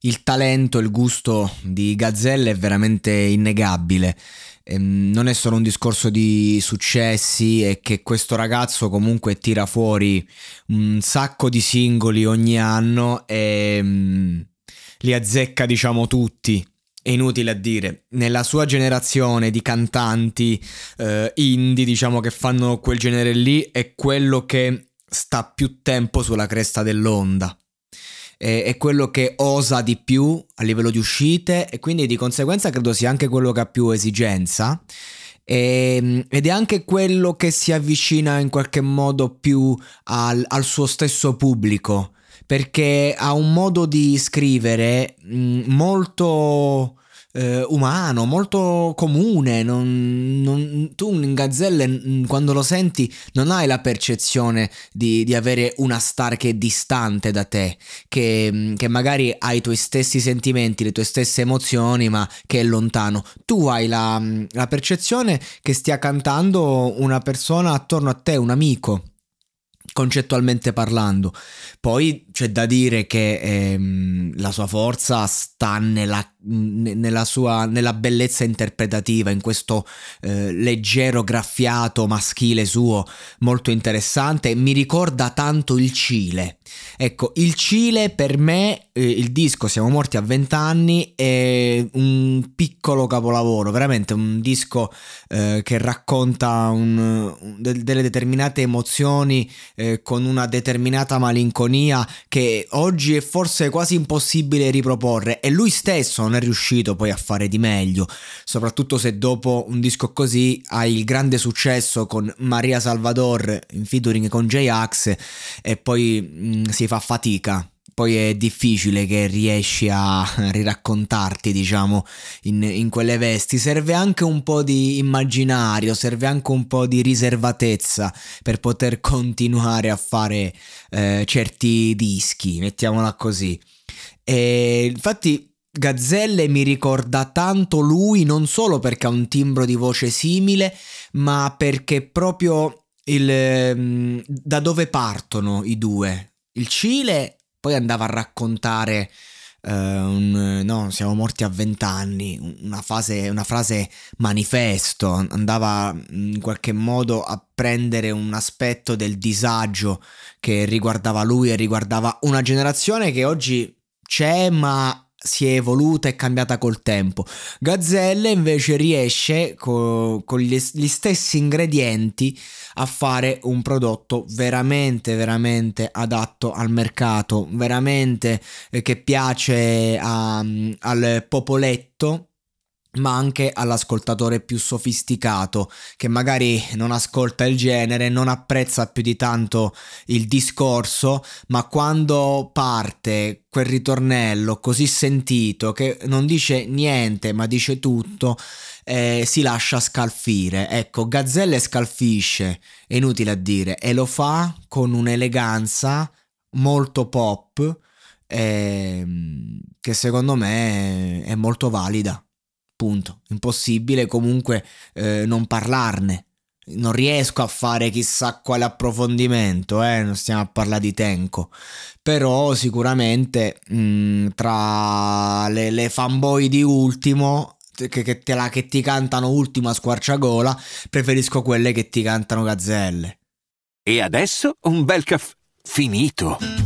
Il talento, il gusto di Gazzelle è veramente innegabile. Ehm, non è solo un discorso di successi, è che questo ragazzo comunque tira fuori un sacco di singoli ogni anno e um, li azzecca, diciamo, tutti. È inutile a dire, nella sua generazione di cantanti eh, indie, diciamo, che fanno quel genere lì, è quello che sta più tempo sulla cresta dell'onda è, quello che osa di più a livello di uscite e quindi di conseguenza credo sia anche quello che ha più esigenza. E, ehm, ed è anche quello che si avvicina in qualche modo più al, al suo stesso pubblico perché ha un modo di scrivere mh, molto eh, umano, molto comune. Non, non, tu in gazzelle quando lo senti non hai la percezione di, di avere una star che è distante da te, che, mm, che, magari ha i tuoi stessi sentimenti, le tue stesse emozioni, ma che è lontano. Tu hai la, mm, la percezione che stia cantando una persona attorno a te, un amico concettualmente parlando. Poi c'è da dire che ehm, la sua forza sta nella, nella, sua, nella bellezza interpretativa, in questo eh, leggero graffiato maschile suo molto interessante. Mi ricorda tanto il Cile. Ecco, il Cile per me, il disco Siamo morti a vent'anni, è un piccolo capolavoro, veramente un disco eh, che racconta un, un, delle determinate emozioni eh, con una determinata malinconia che oggi è forse quasi impossibile riproporre. E lui stesso non è riuscito poi a fare di meglio, soprattutto se dopo un disco così hai il grande successo con Maria Salvador in featuring con J-Ax e poi mh, mm, si fa fatica poi è difficile che riesci a riraccontarti, diciamo, in, in, quelle vesti. Serve anche un po' di immaginario, serve anche un po' di riservatezza per poter continuare a fare eh, certi dischi, mettiamola così. E infatti Gazzelle mi ricorda tanto lui non solo perché ha un timbro di voce simile, ma perché proprio il, mm, da dove partono i due. Il Cile poi andava a raccontare uh, un, no, siamo morti a vent'anni, una, una frase manifesto, andava in qualche modo a prendere un aspetto del disagio che riguardava lui e riguardava una generazione che oggi c'è ma si è evoluta e cambiata col tempo. Gazzelle invece riesce co- con gli, gli, stessi ingredienti a fare un prodotto veramente, veramente adatto al mercato, veramente eh, che piace a, al popoletto ma anche all'ascoltatore più sofisticato che magari non ascolta il genere, non apprezza più di tanto il discorso, ma quando parte quel ritornello così sentito che non dice niente ma dice tutto, eh, si lascia scalfire. Ecco, Gazzelle scalfisce, è inutile a dire, e lo fa con un'eleganza molto pop ehm, che secondo me è molto valida. Punto. Impossibile comunque eh, non parlarne. Non riesco a fare chissà quale approfondimento, eh? non stiamo a parlare di Tenko, però sicuramente mh, mm, tra le, le fanboy di Ultimo che, che, te la, che ti cantano Ultima squarciagola, preferisco quelle che ti cantano Gazzelle. E adesso un bel caffè finito.